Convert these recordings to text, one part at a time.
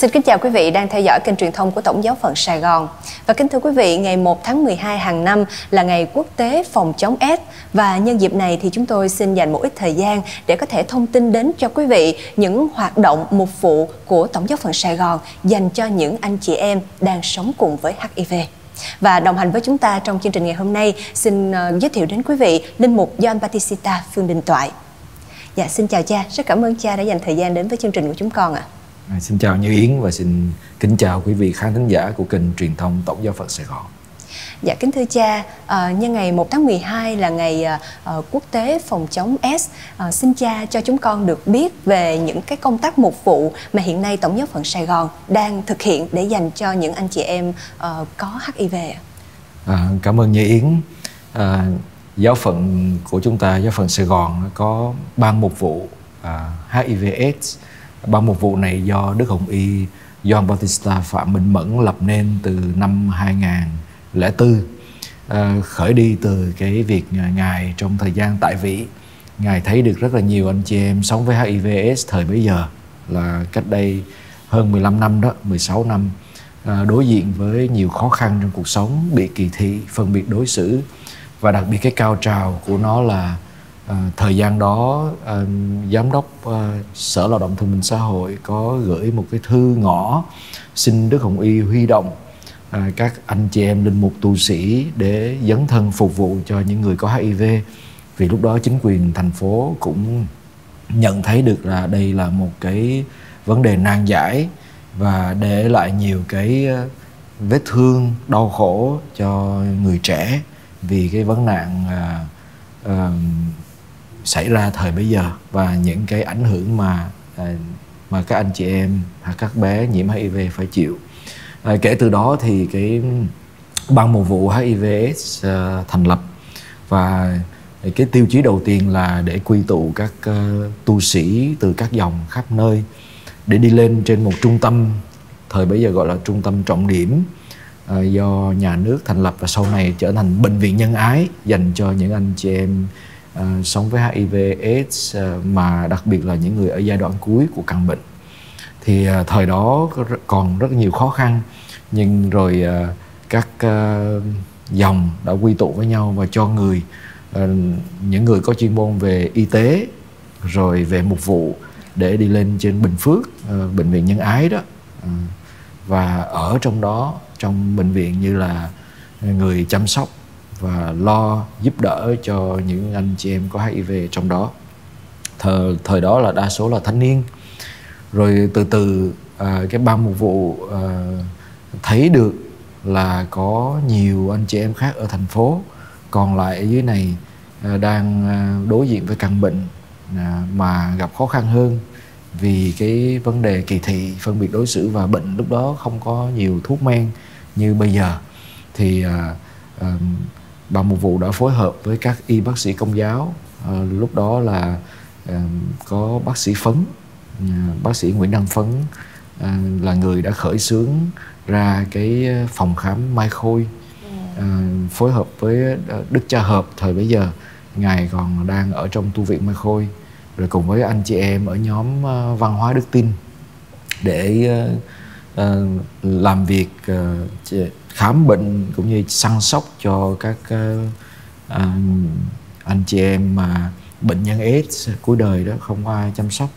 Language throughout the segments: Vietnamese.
Xin kính chào quý vị đang theo dõi kênh truyền thông của Tổng giáo phận Sài Gòn. Và kính thưa quý vị, ngày 1 tháng 12 hàng năm là ngày quốc tế phòng chống AIDS và nhân dịp này thì chúng tôi xin dành một ít thời gian để có thể thông tin đến cho quý vị những hoạt động mục vụ của Tổng giáo phận Sài Gòn dành cho những anh chị em đang sống cùng với HIV. Và đồng hành với chúng ta trong chương trình ngày hôm nay, xin ờ, giới thiệu đến quý vị linh mục John Batista Phương Đình Toại. Dạ, xin chào cha, rất cảm ơn cha đã dành thời gian đến với chương trình của chúng con ạ. À, xin chào Như Yến và xin kính chào quý vị khán thính giả của kênh truyền thông Tổng giáo phận Sài Gòn. Dạ kính thưa cha, à, nhân ngày 1 tháng 12 là ngày à, quốc tế phòng chống S. À, xin cha cho chúng con được biết về những cái công tác mục vụ mà hiện nay Tổng giáo phận Sài Gòn đang thực hiện để dành cho những anh chị em à, có HIV. À, cảm ơn Như Yến. À, giáo phận của chúng ta, giáo phận Sài Gòn có ban mục vụ à, HIV/AIDS Ban mục vụ này do Đức Hồng Y John Bautista Phạm Minh Mẫn lập nên từ năm 2004 à, ờ, khởi đi từ cái việc ngài trong thời gian tại vị. Ngài thấy được rất là nhiều anh chị em sống với HIVS thời bấy giờ là cách đây hơn 15 năm đó 16 năm à, đối diện với nhiều khó khăn trong cuộc sống bị kỳ thị phân biệt đối xử và đặc biệt cái cao trào của nó là À, thời gian đó à, giám đốc à, sở lao động thương minh xã hội có gửi một cái thư ngõ xin đức hồng y huy động à, các anh chị em linh mục tu sĩ để dấn thân phục vụ cho những người có hiv vì lúc đó chính quyền thành phố cũng nhận thấy được là đây là một cái vấn đề nan giải và để lại nhiều cái vết thương đau khổ cho người trẻ vì cái vấn nạn à, à, xảy ra thời bây giờ và những cái ảnh hưởng mà à, mà các anh chị em hoặc các bé nhiễm HIV phải chịu. À, kể từ đó thì cái ban mùa vụ HIVS uh, à, thành lập và cái tiêu chí đầu tiên là để quy tụ các uh, tu sĩ từ các dòng khắp nơi để đi lên trên một trung tâm thời bấy giờ gọi là trung tâm trọng điểm uh, do nhà nước thành lập và sau này trở thành bệnh viện nhân ái dành cho những anh chị em uh, sống với HIV AIDS uh, mà đặc biệt là những người ở giai đoạn cuối của căn bệnh. Thì uh, thời đó còn rất nhiều khó khăn nhưng rồi uh, các uh, dòng đã quy tụ với nhau và cho người uh, những người có chuyên môn về y tế rồi về mục vụ để đi lên trên Bình Phước uh, bệnh viện Nhân Ái đó. Uh, và ở trong đó trong bệnh viện như là người chăm sóc và lo giúp đỡ cho những anh chị em có HIV trong đó. Thời thời đó là đa số là thanh niên. Rồi từ từ à, cái ban mục vụ à, thấy được là có nhiều anh chị em khác ở thành phố còn lại ở dưới này à, đang à, đối diện với căn bệnh à, mà gặp khó khăn hơn vì cái vấn đề kỳ thị phân biệt đối xử và bệnh lúc đó không có nhiều thuốc men như bây giờ. Thì à, à, ban mục vụ đã phối hợp với các y bác sĩ công giáo. À, lúc đó là à, có bác sĩ phấn à, bác sĩ nguyễn đăng phấn à, là người đã khởi xướng ra cái phòng khám mai khôi. À, phối hợp với đức cha hợp thời bấy giờ ngài còn đang ở trong tu viện mai khôi. Rồi cùng với anh chị em ở nhóm văn hóa đức tin để uh, làm việc uh, khám bệnh cũng như săn sóc cho các uh, uh, anh chị em mà bệnh nhân AIDS cuối đời đó không có ai chăm sóc.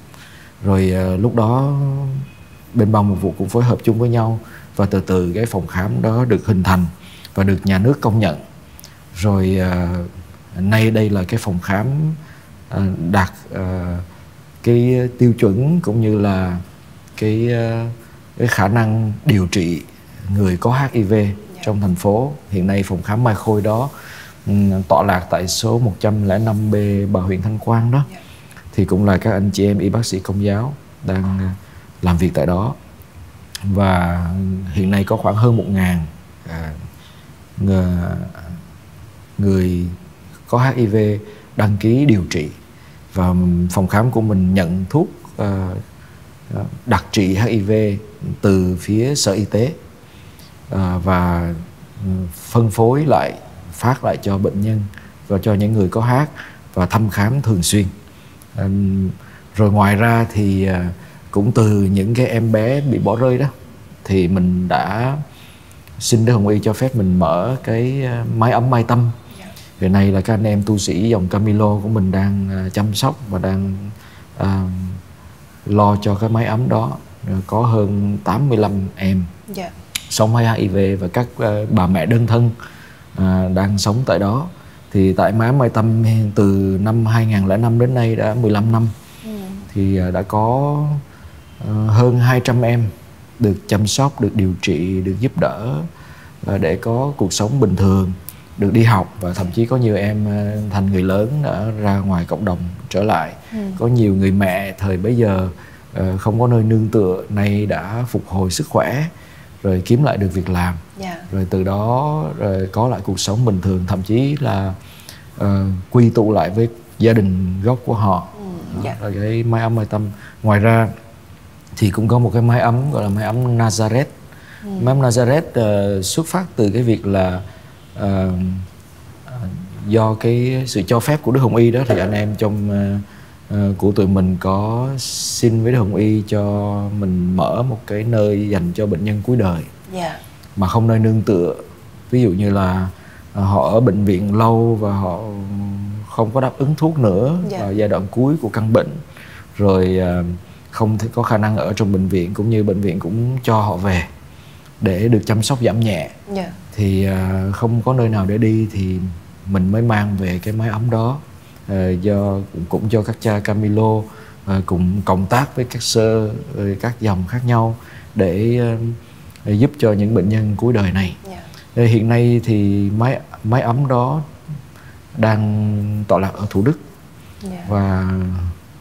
Rồi uh, lúc đó bên ban một vụ cũng phối hợp chung với nhau và từ từ cái phòng khám đó được hình thành và được nhà nước công nhận. Rồi uh, nay đây là cái phòng khám uh, đạt uh, cái tiêu chuẩn cũng như là cái uh, cái khả năng điều trị người có HIV yeah. trong thành phố. Hiện nay phòng khám Mai Khôi đó um, tọa lạc tại số 105B Bà huyện Thanh Quang đó. Yeah. Thì cũng là các anh chị em y bác sĩ công giáo đang làm việc tại đó. Và hiện nay có khoảng hơn 1 ngàn uh, người, người có HIV đăng ký điều trị và phòng khám của mình nhận thuốc uh, đặc trị HIV từ phía sở y tế à, và ừ, phân phối lại phát lại cho bệnh nhân và cho những người có hát và thăm khám thường xuyên. À, rồi ngoài ra thì à, cũng từ những cái em bé bị bỏ rơi đó thì mình đã xin Đức Hồng Y cho phép mình mở cái à, máy ấm Mai Tâm. Hiện nay là các anh em tu sĩ dòng Camilo của mình đang à, chăm sóc và đang uh, lo cho cái máy ấm đó có hơn 85 em yeah. Dạ. sống với HIV và các uh, bà mẹ đơn thân uh, đang sống tại đó thì tại má Mai Tâm từ năm 2005 đến nay đã 15 năm ừ. thì đã có hơn 200 em được chăm sóc, được điều trị, được giúp đỡ để có cuộc sống bình thường, được đi học và thậm chí có nhiều em thành người lớn đã ra ngoài cộng đồng trở lại. Ừ. Có nhiều người mẹ thời bấy giờ Ờ, không có nơi nương tựa nay đã phục hồi sức khỏe rồi kiếm lại được việc làm yeah. Dạ. rồi từ đó rồi có lại cuộc sống bình thường thậm chí là uh, quy tụ lại với gia đình gốc của họ ừ, yeah. Dạ. rồi cái mái ấm mai tâm ngoài ra thì cũng có một cái mái ấm gọi là mái ấm Nazareth ừ. mái ấm Nazareth uh, xuất phát từ cái việc là uh, do cái sự cho phép của Đức Hồng Y đó thì anh em trong uh, Ờ, của tụi mình có xin với đồng y cho mình mở một cái nơi dành cho bệnh nhân cuối đời yeah. Dạ. mà không nơi nương tựa ví dụ như là ờ, họ ở bệnh viện lâu và họ không có đáp ứng thuốc nữa yeah. Dạ. vào giai đoạn cuối của căn bệnh rồi ờ, không có khả năng ở trong bệnh viện cũng như bệnh viện cũng cho họ về để được chăm sóc giảm nhẹ yeah. Dạ. thì không có nơi nào để đi thì mình mới mang về cái máy ấm đó Ờ, do cũng cho các cha Camilo uh, cũng cộng tác với các sơ uh, các dòng khác nhau để uh, giúp cho những bệnh nhân cuối đời này. Yeah. Dạ. hiện nay thì máy máy ấm đó đang tọa lạc ở Thủ Đức yeah. Dạ. và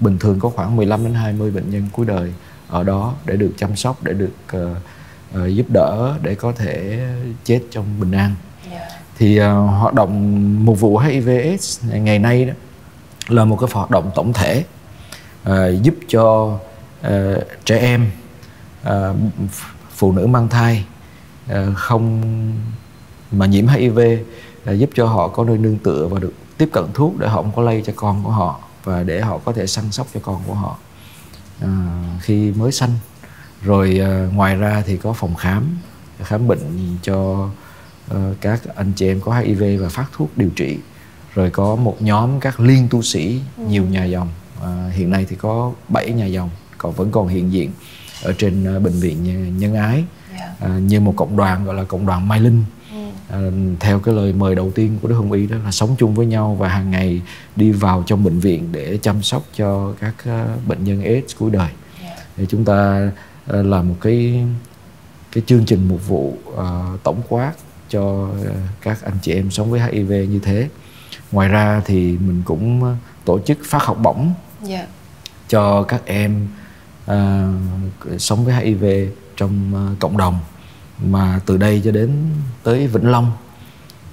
bình thường có khoảng 15 đến 20 bệnh nhân cuối đời ở đó để được chăm sóc để được uh, uh, giúp đỡ để có thể chết trong bình an. Yeah. Dạ. Thì uh, hoạt động một vụ HIV/AIDS ngày nay đó là một cái hoạt động tổng thể à, giúp cho à, trẻ em à, phụ nữ mang thai à, không mà nhiễm HIV à, giúp cho họ có nơi nương tựa và được tiếp cận thuốc để họ không có lây cho con của họ và để họ có thể săn sóc cho con của họ. À, khi mới sanh rồi à, ngoài ra thì có phòng khám khám bệnh cho uh, các anh chị em có HIV và phát thuốc điều trị rồi có một nhóm các liên tu sĩ ừ. nhiều nhà dòng à, hiện nay thì có 7 nhà dòng còn vẫn còn hiện diện ở trên uh, bệnh viện nhân ái yeah. Dạ. à, như một cộng đoàn gọi là cộng đoàn Mai Linh ừ. à, theo cái lời mời đầu tiên của Đức Hồng Y đó là sống chung với nhau và hàng ngày đi vào trong bệnh viện để chăm sóc cho các uh, bệnh nhân AIDS cuối đời yeah. Dạ. thì chúng ta uh, làm một cái cái chương trình mục vụ uh, tổng quát cho uh, các anh chị em sống với HIV như thế ngoài ra thì mình cũng ờ, tổ chức phát học bổng yeah. Dạ. cho các em uh, sống với HIV trong uh, cộng đồng mà từ đây cho đến tới Vĩnh Long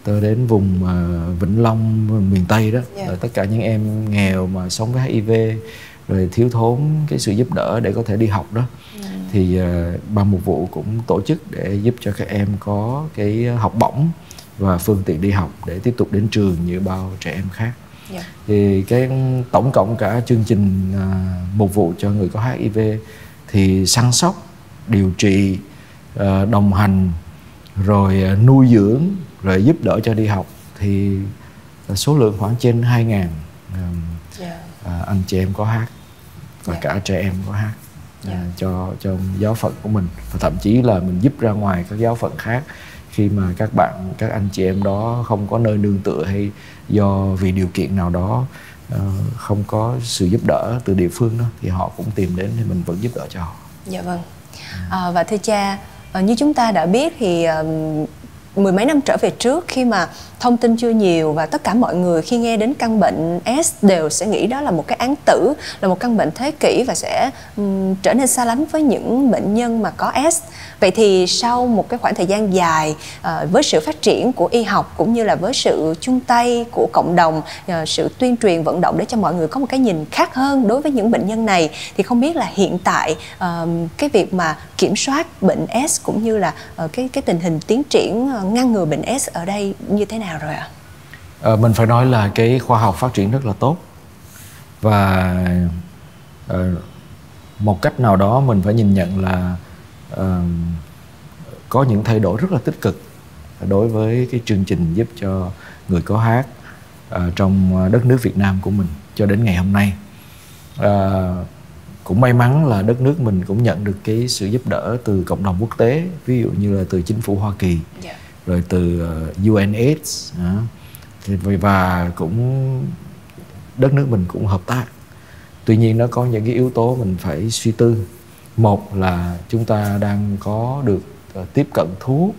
tới đến vùng uh, Vĩnh Long miền Tây đó yeah. Dạ. tất cả những em nghèo mà sống với HIV rồi thiếu thốn cái sự giúp đỡ để có thể đi học đó yeah. Ừ. thì uh, ban mục vụ cũng tổ chức để giúp cho các em có cái học bổng và phương tiện đi học để tiếp tục đến trường như bao trẻ em khác yeah. Dạ. thì cái tổng cộng cả chương trình à, mục vụ cho người có HIV thì săn sóc điều trị à, đồng hành rồi à, nuôi dưỡng rồi giúp đỡ cho đi học thì số lượng khoảng trên 2 ngàn yeah. Dạ. à, anh chị em có hát và yeah. Dạ. cả trẻ em có hát yeah. à, cho cho giáo phận của mình và thậm chí là mình giúp ra ngoài các giáo phận khác khi mà các bạn các anh chị em đó không có nơi nương tựa hay do vì điều kiện nào đó uh, không có sự giúp đỡ từ địa phương đó thì họ cũng tìm đến thì mình vẫn giúp đỡ cho họ. Dạ vâng. À, và thưa cha, ờ, như chúng ta đã biết thì uh, mười mấy năm trở về trước khi mà thông tin chưa nhiều và tất cả mọi người khi nghe đến căn bệnh S đều sẽ nghĩ đó là một cái án tử, là một căn bệnh thế kỷ và sẽ um, trở nên xa lánh với những bệnh nhân mà có S. Vậy thì sau một cái khoảng thời gian dài ờ, với sự phát triển của y học cũng như là với sự chung tay của cộng đồng, ờ, sự tuyên truyền vận động để cho mọi người có một cái nhìn khác hơn đối với những bệnh nhân này thì không biết là hiện tại ờ, cái việc mà kiểm soát bệnh S cũng như là cái cái tình hình tiến triển ngăn ngừa bệnh S ở đây như thế nào rồi ạ? À? mình phải nói là cái khoa học phát triển rất là tốt và à, một cách nào đó mình phải nhìn nhận là uh, có những thay đổi rất là tích cực đối với cái chương trình giúp cho người có hát uh, trong đất nước Việt Nam của mình cho đến ngày hôm nay uh, cũng may mắn là đất nước mình cũng nhận được cái sự giúp đỡ từ cộng đồng quốc tế ví dụ như là từ chính phủ Hoa Kỳ yeah. Dạ. rồi từ uh, UNAIDS uh, và cũng đất nước mình cũng hợp tác tuy nhiên nó có những cái yếu tố mình phải suy tư một là chúng ta đang có được uh, tiếp cận thuốc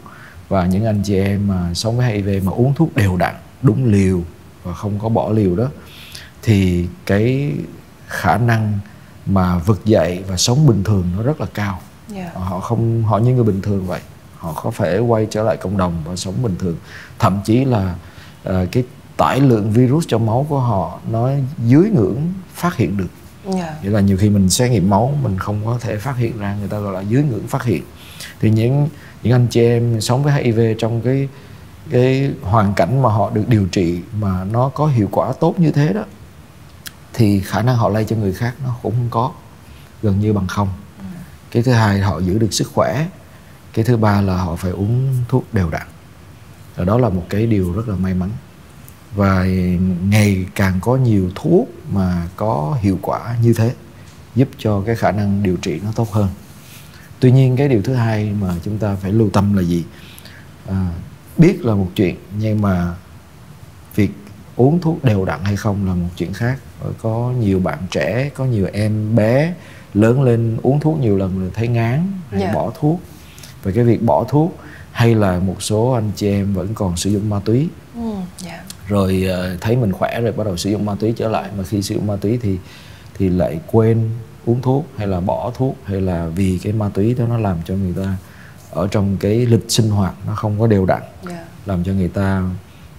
và những anh chị em mà sống với HIV mà uống thuốc đều đặn đúng liều và không có bỏ liều đó thì cái khả năng mà vực dậy và sống bình thường nó rất là cao yeah. Dạ. họ không họ như người bình thường vậy họ có thể quay trở lại cộng đồng và sống bình thường thậm chí là uh, cái tải lượng virus trong máu của họ nó dưới ngưỡng phát hiện được yeah. Dạ. nghĩa là nhiều khi mình xét nghiệm máu mình không có thể phát hiện ra người ta gọi là dưới ngưỡng phát hiện thì những những anh chị em sống với HIV trong cái cái hoàn cảnh mà họ được điều trị mà nó có hiệu quả tốt như thế đó thì khả năng họ lây cho người khác nó cũng không có gần như bằng không ừ. cái thứ hai họ giữ được sức khỏe cái thứ ba là họ phải uống thuốc đều đặn và đó là một cái điều rất là may mắn và ngày càng có nhiều thuốc mà có hiệu quả như thế giúp cho cái khả năng điều trị nó tốt hơn tuy nhiên cái điều thứ hai mà chúng ta phải lưu tâm là gì à, biết là một chuyện nhưng mà việc uống thuốc đều đặn hay không là một chuyện khác có nhiều bạn trẻ có nhiều em bé lớn lên uống thuốc nhiều lần rồi thấy ngán hay yeah. Dạ. bỏ thuốc và cái việc bỏ thuốc hay là một số anh chị em vẫn còn sử dụng ma túy mm, yeah. Rồi uh, thấy mình khỏe rồi bắt đầu sử dụng ma túy trở lại mà khi sử dụng ma túy thì thì lại quên uống thuốc hay là bỏ thuốc hay là vì cái ma túy đó nó làm cho người ta ở trong cái lịch sinh hoạt nó không có đều đặn yeah. Dạ. làm cho người ta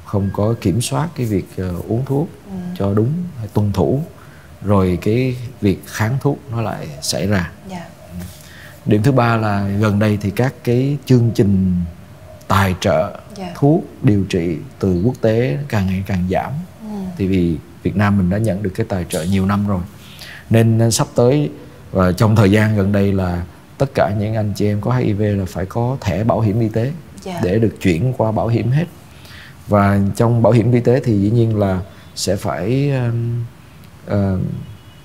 không có kiểm soát cái việc uh, uống thuốc ừ. cho đúng hay tuân thủ rồi cái việc kháng thuốc nó lại xảy ra yeah. Dạ. điểm thứ ba là gần đây thì các cái chương trình tài trợ yeah. Dạ. thuốc điều trị từ quốc tế càng ngày càng giảm ừ. thì vì Việt Nam mình đã nhận được cái tài trợ nhiều năm rồi nên sắp tới và trong thời gian gần đây là tất cả những anh chị em có HIV là phải có thẻ bảo hiểm y tế yeah. Dạ. để được chuyển qua bảo hiểm hết và trong bảo hiểm y tế thì dĩ nhiên là sẽ phải uh,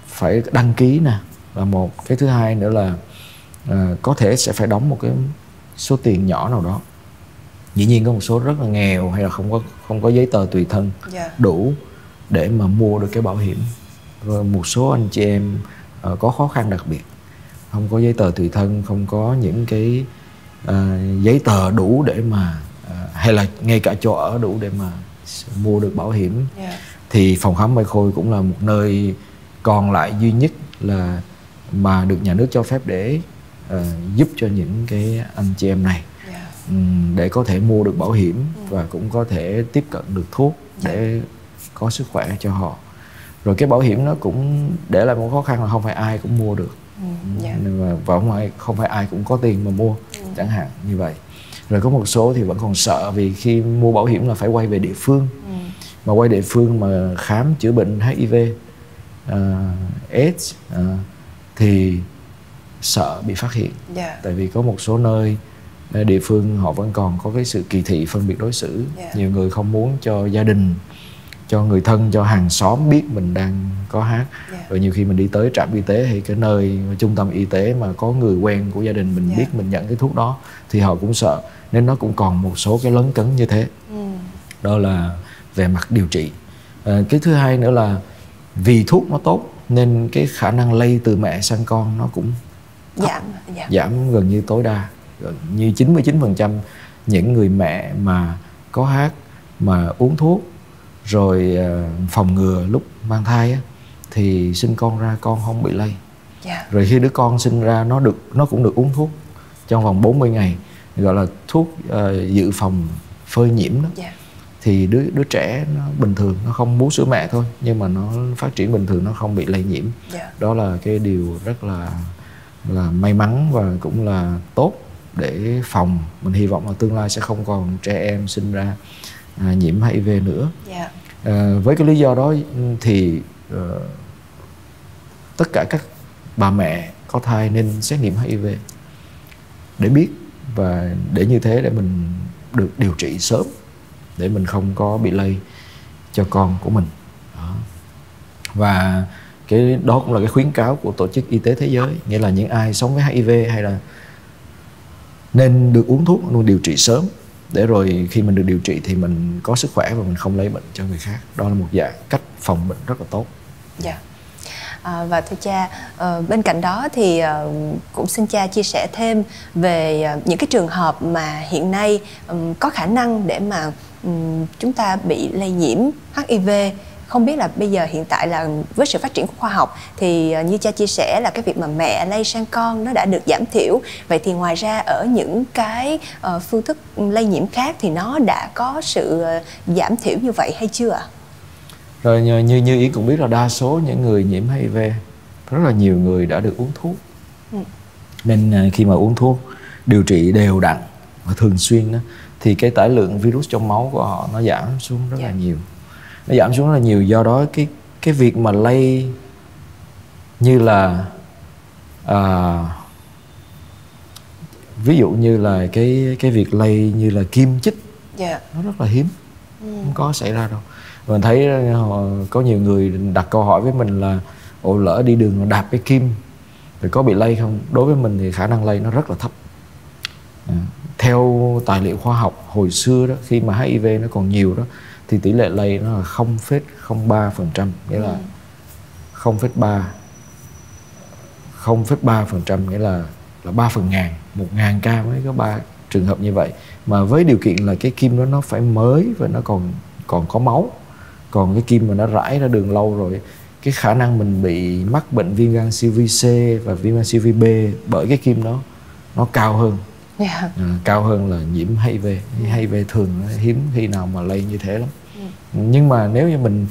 phải đăng ký nè là một cái thứ hai nữa là uh, có thể sẽ phải đóng một cái số tiền nhỏ nào đó dĩ nhiên có một số rất là nghèo hay là không có không có giấy tờ tùy thân yeah. Dạ. đủ để mà mua được cái bảo hiểm rồi một số anh chị em uh, có khó khăn đặc biệt không có giấy tờ tùy thân không có những cái uh, giấy tờ đủ để mà hay là ngay cả chỗ ở đủ để mà mua được bảo hiểm yeah. Dạ. thì phòng khám Mai Khôi cũng là một nơi còn lại duy nhất là mà được nhà nước cho phép để uh, giúp cho những cái anh chị em này để có thể mua được bảo hiểm ừ. và cũng có thể tiếp cận được thuốc dạ. để có sức khỏe cho họ rồi cái bảo hiểm nó cũng để lại một khó khăn là không phải ai cũng mua được ừ, yeah. và không phải không phải ai cũng có tiền mà mua ừ. chẳng hạn như vậy rồi có một số thì vẫn còn sợ vì khi mua bảo hiểm là phải quay về địa phương mà quay địa phương mà khám chữa bệnh HIV uh, à, AIDS uh, thì sợ bị phát hiện yeah. Dạ. tại vì có một số nơi địa phương họ vẫn còn có cái sự kỳ thị phân biệt đối xử yeah. Dạ. nhiều người không muốn cho gia đình cho người thân cho hàng xóm biết mình đang có hát yeah. Dạ. rồi nhiều khi mình đi tới trạm y tế hay cái nơi trung tâm y tế mà có người quen của gia đình mình yeah. biết mình nhận cái thuốc đó thì họ cũng sợ nên nó cũng còn một số cái lấn cấn như thế ừ. đó là về mặt điều trị à, cái thứ hai nữa là vì thuốc nó tốt nên cái khả năng lây từ mẹ sang con nó cũng giảm giảm, giảm gần như tối đa như 99% những người mẹ mà có hát mà uống thuốc rồi uh, phòng ngừa lúc mang thai á, thì sinh con ra con không bị lây yeah. Dạ. rồi khi đứa con sinh ra nó được nó cũng được uống thuốc trong vòng 40 ngày gọi là thuốc uh, dự phòng phơi nhiễm đó yeah. Dạ. thì đứa đứa trẻ nó bình thường nó không bú sữa mẹ thôi nhưng mà nó phát triển bình thường nó không bị lây nhiễm yeah. Dạ. đó là cái điều rất là là may mắn và cũng là tốt để phòng mình hy vọng là tương lai sẽ không còn trẻ em sinh ra à, nhiễm HIV nữa yeah. Dạ. à, với cái lý do đó thì uh, tất cả các bà mẹ có thai nên xét nghiệm HIV để biết và để như thế để mình được điều trị sớm để mình không có bị lây cho con của mình đó. và cái đó cũng là cái khuyến cáo của tổ chức y tế thế giới nghĩa là những ai sống với HIV hay là nên được uống thuốc luôn điều trị sớm. Để rồi khi mình được điều trị thì mình có sức khỏe và mình không lấy bệnh cho người khác. Đó là một dạng cách phòng bệnh rất là tốt. Dạ. Yeah. À, và thưa cha ờ, bên cạnh đó thì ờ, cũng xin cha chia sẻ thêm về ờ, những cái trường hợp mà hiện nay um, có khả năng để mà um, chúng ta bị lây nhiễm HIV không biết là bây giờ hiện tại là với sự phát triển của khoa học thì như cha chia sẻ là cái việc mà mẹ lây sang con nó đã được giảm thiểu vậy thì ngoài ra ở những cái uh, phương thức lây nhiễm khác thì nó đã có sự uh, giảm thiểu như vậy hay chưa ạ? rồi như như ý cũng biết là đa số những người nhiễm HIV rất là nhiều người đã được uống thuốc ừ. nên khi mà uống thuốc điều trị đều đặn và thường xuyên đó thì cái tải lượng virus trong máu của họ nó giảm xuống rất yeah. là dạ. nhiều nó giảm xuống rất là nhiều do đó cái cái việc mà lây như là à, ví dụ như là cái cái việc lây như là kim chích yeah. Dạ. nó rất là hiếm ừ. không có xảy ra đâu mình thấy ờ, có nhiều người đặt câu hỏi với mình là ồ lỡ đi đường mà đạp cái kim thì có bị lây không đối với mình thì khả năng lây nó rất là thấp à, theo tài liệu khoa học hồi xưa đó khi mà HIV nó còn nhiều đó thì tỷ lệ lây nó là 0,03 phần trăm nghĩa là 0,3 0,3 phần trăm nghĩa là là 3 phần ngàn một ngàn ca mới có ba trường hợp như vậy mà với điều kiện là cái kim đó nó phải mới và nó còn còn có máu còn cái kim mà nó rải ra đường lâu rồi cái khả năng mình bị mắc bệnh viêm gan siêu vi C và viêm gan siêu vi B bởi cái kim đó nó cao hơn yeah. Dạ. à, cao hơn là nhiễm HIV HIV thường hiếm khi nào mà lây như thế lắm ừ. Nhưng mà nếu như mình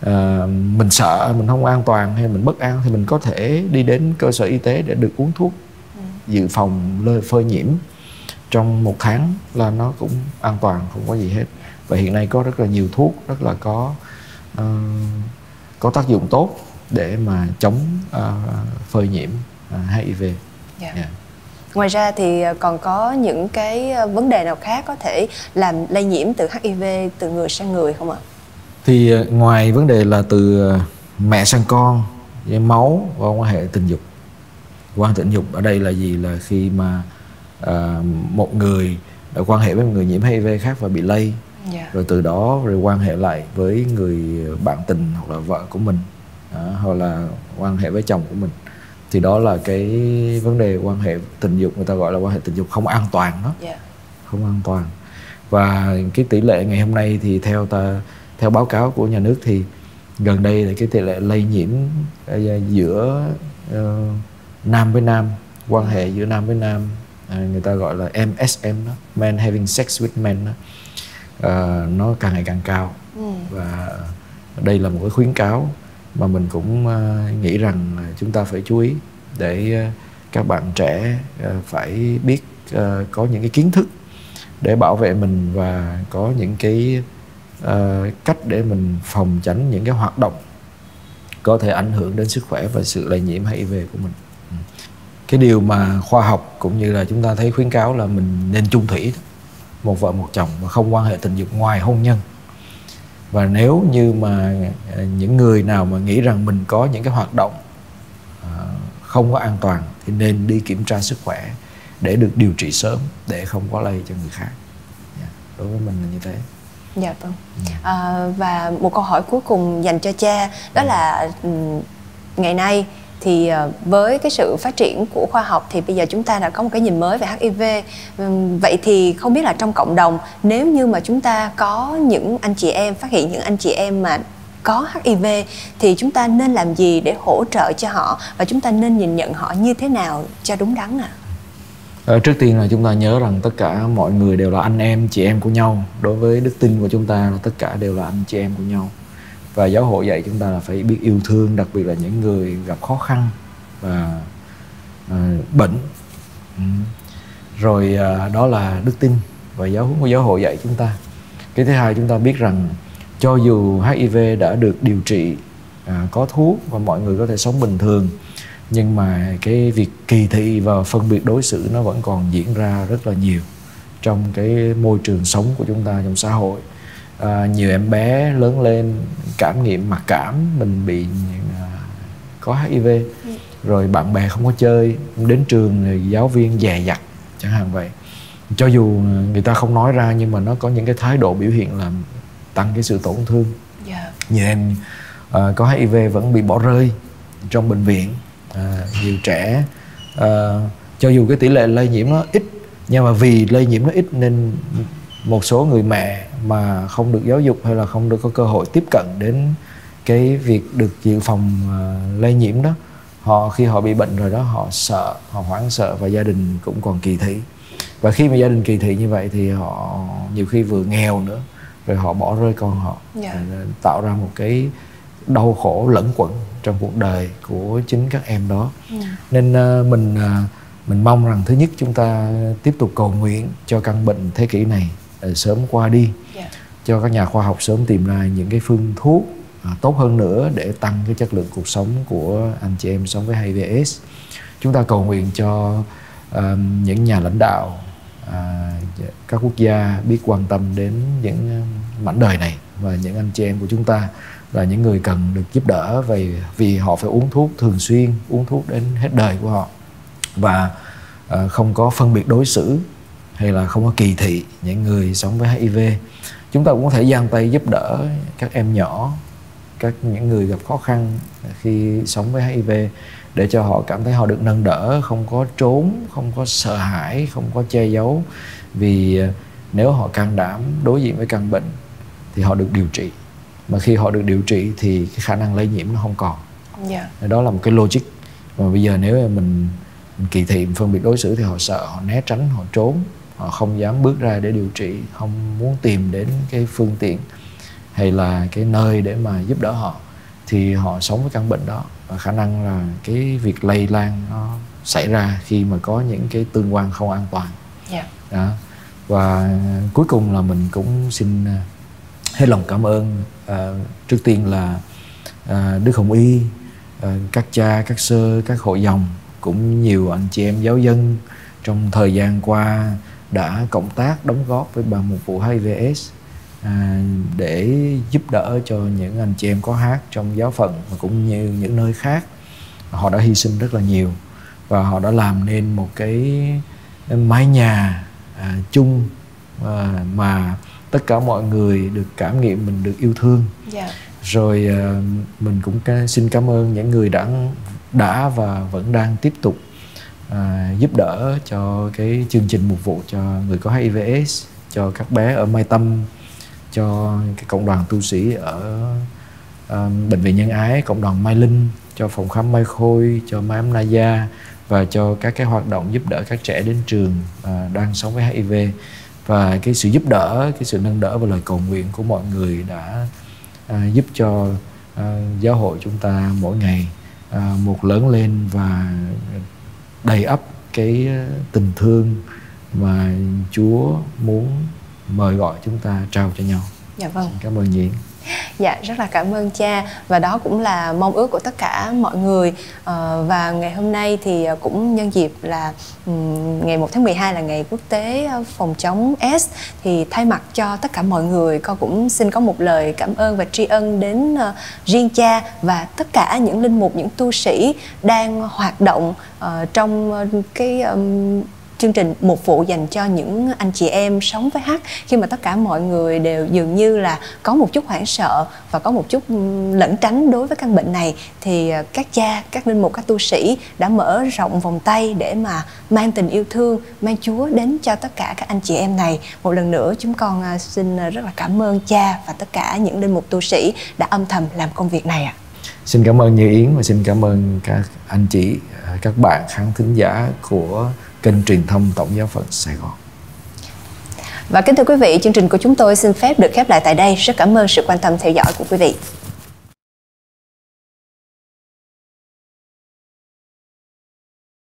à, mình sợ mình không an toàn hay mình bất an thì mình có thể đi đến cơ sở y tế để được uống thuốc ừ. dự phòng lơi phơi nhiễm trong một tháng là nó cũng an toàn không có gì hết và hiện nay có rất là nhiều thuốc rất là có uh, có tác dụng tốt để mà chống uh, phơi nhiễm uh, HIV. Yeah. Yeah. Ngoài ra thì còn có những cái vấn đề nào khác có thể làm lây nhiễm từ HIV từ người sang người không ạ? Thì ngoài vấn đề là từ mẹ sang con, với máu và quan hệ tình dục. Quan hệ tình dục ở đây là gì? Là khi mà uh, một người đã quan hệ với một người nhiễm HIV khác và bị lây yeah. Dạ. rồi từ đó rồi quan hệ lại với người bạn tình hoặc là vợ của mình đó, hoặc là quan hệ với chồng của mình thì đó là cái vấn đề quan hệ tình dục người ta gọi là quan hệ tình dục không an toàn đó yeah. Dạ. không an toàn và cái tỷ lệ ngày hôm nay thì theo ta theo báo cáo của nhà nước thì gần đây là cái tỷ lệ lây nhiễm ờ, giữa uh, nam với nam quan hệ giữa nam với nam à, người ta gọi là MSM đó men having sex with men đó uh, nó càng ngày càng cao ừ. và đây là một cái khuyến cáo mà mình cũng ờ, nghĩ rằng chúng ta phải chú ý để ờ, các bạn trẻ ờ, phải biết có những cái kiến thức để bảo vệ mình và có những cái cách để mình phòng tránh những cái hoạt động có thể ảnh hưởng đến sức khỏe và sự lây nhiễm HIV của mình. Ừ. Cái điều mà khoa học cũng như là chúng ta thấy khuyến cáo là mình nên chung thủy, một vợ một chồng và không quan hệ tình dục ngoài hôn nhân và nếu như mà à, những người nào mà nghĩ rằng mình có những cái hoạt động à, không có an toàn thì nên đi kiểm tra sức khỏe để được điều trị sớm để không có lây cho người khác dạ, đối với mình là như thế dạ vâng ừ. à, và một câu hỏi cuối cùng dành cho cha đó ừ. là ngày nay thì ờ, với cái sự phát triển của khoa học thì bây giờ chúng ta đã có một cái nhìn mới về HIV vậy thì không biết là trong cộng đồng, nếu như mà chúng ta có những anh chị em, phát hiện những anh chị em mà có HIV thì chúng ta nên làm gì để hỗ trợ cho họ và chúng ta nên nhìn nhận họ như thế nào cho đúng đắn ạ? À? trước tiên là chúng ta nhớ rằng tất cả mọi người đều là anh em, chị em của nhau đối với đức tin của chúng ta là tất cả đều là anh chị em của nhau và giáo hội dạy chúng ta là phải biết yêu thương đặc biệt là những người gặp khó khăn và à, bệnh. Ừ. rồi à, đó là đức tin và giáo huấn của giáo hội dạy chúng ta. Cái thứ hai chúng ta biết rằng cho dù HIV đã được điều trị à, có thuốc và mọi người có thể sống bình thường nhưng mà cái việc kỳ thị và phân biệt đối xử nó vẫn còn diễn ra rất là nhiều trong cái môi trường sống của chúng ta trong xã hội à, nhiều em bé lớn lên cảm nghiệm mặc cảm mình bị à, có hiv ừ. rồi bạn bè không có chơi đến trường thì giáo viên dè dặt chẳng hạn vậy cho dù người ta không nói ra nhưng mà nó có những cái thái độ biểu hiện làm tăng cái sự tổn thương yeah. Dạ. nhiều em uh, có hiv vẫn bị bỏ rơi trong bệnh viện uh, nhiều trẻ uh, cho dù cái tỷ lệ lây nhiễm nó ít nhưng mà vì lây nhiễm nó ít nên một số người mẹ mà không được giáo dục hay là không được có cơ hội tiếp cận đến cái việc được dự phòng uh, lây nhiễm đó họ khi họ bị bệnh rồi đó họ sợ họ hoảng sợ và gia đình cũng còn kỳ thị và khi mà gia đình kỳ thị như vậy thì họ nhiều khi vừa nghèo nữa rồi họ bỏ rơi con họ yeah. Dạ. tạo ra một cái đau khổ lẫn quẩn trong cuộc đời của chính các em đó yeah. Dạ. nên uh, mình uh, mình mong rằng thứ nhất chúng ta tiếp tục cầu nguyện cho căn bệnh thế kỷ này sớm qua đi yeah. Dạ. cho các nhà khoa học sớm tìm ra những cái phương thuốc uh, tốt hơn nữa để tăng cái chất lượng cuộc sống của anh chị em sống với HIVS chúng ta cầu nguyện cho uh, những nhà lãnh đạo à, các quốc gia biết quan tâm đến những mảnh đời này và những anh chị em của chúng ta là những người cần được giúp đỡ vì vì họ phải uống thuốc thường xuyên uống thuốc đến hết đời của họ và à, không có phân biệt đối xử hay là không có kỳ thị những người sống với HIV chúng ta cũng có thể giang tay giúp đỡ các em nhỏ các những người gặp khó khăn khi sống với HIV để cho họ cảm thấy họ được nâng đỡ không có trốn không có sợ hãi không có che giấu. Vì ờ, nếu họ can đảm đối diện với căn bệnh thì họ được điều trị. Mà khi họ được điều trị thì cái khả năng lây nhiễm nó không còn. Yeah. Dạ. đó là một cái logic. Mà bây giờ nếu mình, mình kỳ thị phân biệt đối xử thì họ sợ họ né tránh họ trốn họ không dám bước ra để điều trị không muốn tìm đến cái phương tiện hay là cái nơi để mà giúp đỡ họ thì họ sống với căn bệnh đó và khả năng là cái việc lây lan nó xảy ra khi mà có những cái tương quan không an toàn yeah. Dạ. đó. và cuối cùng là mình cũng xin à, hết lòng cảm ơn à, trước tiên là à, đức hồng y à, các cha các sơ các hội dòng cũng nhiều anh chị em giáo dân trong thời gian qua đã cộng tác đóng góp với ban một vụ HIVS à, để giúp đỡ cho những anh chị em có hát trong giáo phận và cũng như những nơi khác họ đã hy sinh rất là nhiều và họ đã làm nên một cái mái nhà à, chung à, mà tất cả mọi người được cảm nghiệm mình được yêu thương yeah. Dạ. rồi à, mình cũng xin cảm ơn những người đã đã và vẫn đang tiếp tục à, giúp đỡ cho cái chương trình mục vụ cho người có HIVS cho các bé ở Mai Tâm cho cái cộng đoàn tu sĩ ở à, bệnh viện nhân ái cộng đoàn mai linh cho phòng khám mai khôi cho mai ấm naya và cho các cái hoạt động giúp đỡ các trẻ đến trường à, đang sống với hiv và cái sự giúp đỡ cái sự nâng đỡ và lời cầu nguyện của mọi người đã à, giúp cho à, giáo hội chúng ta mỗi ngày à, một lớn lên và đầy ắp cái tình thương mà Chúa muốn mời gọi chúng ta trao cho nhau. Dạ vâng. Xin cảm ơn Diễn Dạ rất là cảm ơn cha. Và đó cũng là mong ước của tất cả mọi người. Ờ, và ngày hôm nay thì ờ, cũng nhân dịp là ngày 1 tháng 12 là ngày quốc tế ờ, phòng chống S thì thay mặt cho tất cả mọi người, con cũng xin có một lời cảm ơn và tri ân đến riêng cha và tất cả những linh mục, những tu sĩ đang hoạt động trong cái chương trình một vụ dành cho những anh chị em sống với hát khi mà tất cả mọi người đều dường như là có một chút hoảng sợ và có một chút lẩn tránh đối với căn bệnh này thì ờ, các cha, các linh mục, các tu sĩ đã mở rộng vòng tay để mà mang tình yêu thương, mang Chúa đến cho tất cả các anh chị em này. Một lần nữa chúng con ờ, xin ờ, rất là cảm ơn cha và tất cả những linh mục tu sĩ đã âm thầm làm công việc này ạ. Xin cảm ơn Như Yến và xin cảm ơn các anh chị, các bạn khán thính giả của kênh truyền thông Tổng giáo phận Sài Gòn. Và kính thưa quý vị, chương trình của chúng tôi xin phép được khép lại tại đây. Rất cảm ơn sự quan tâm theo dõi của quý vị.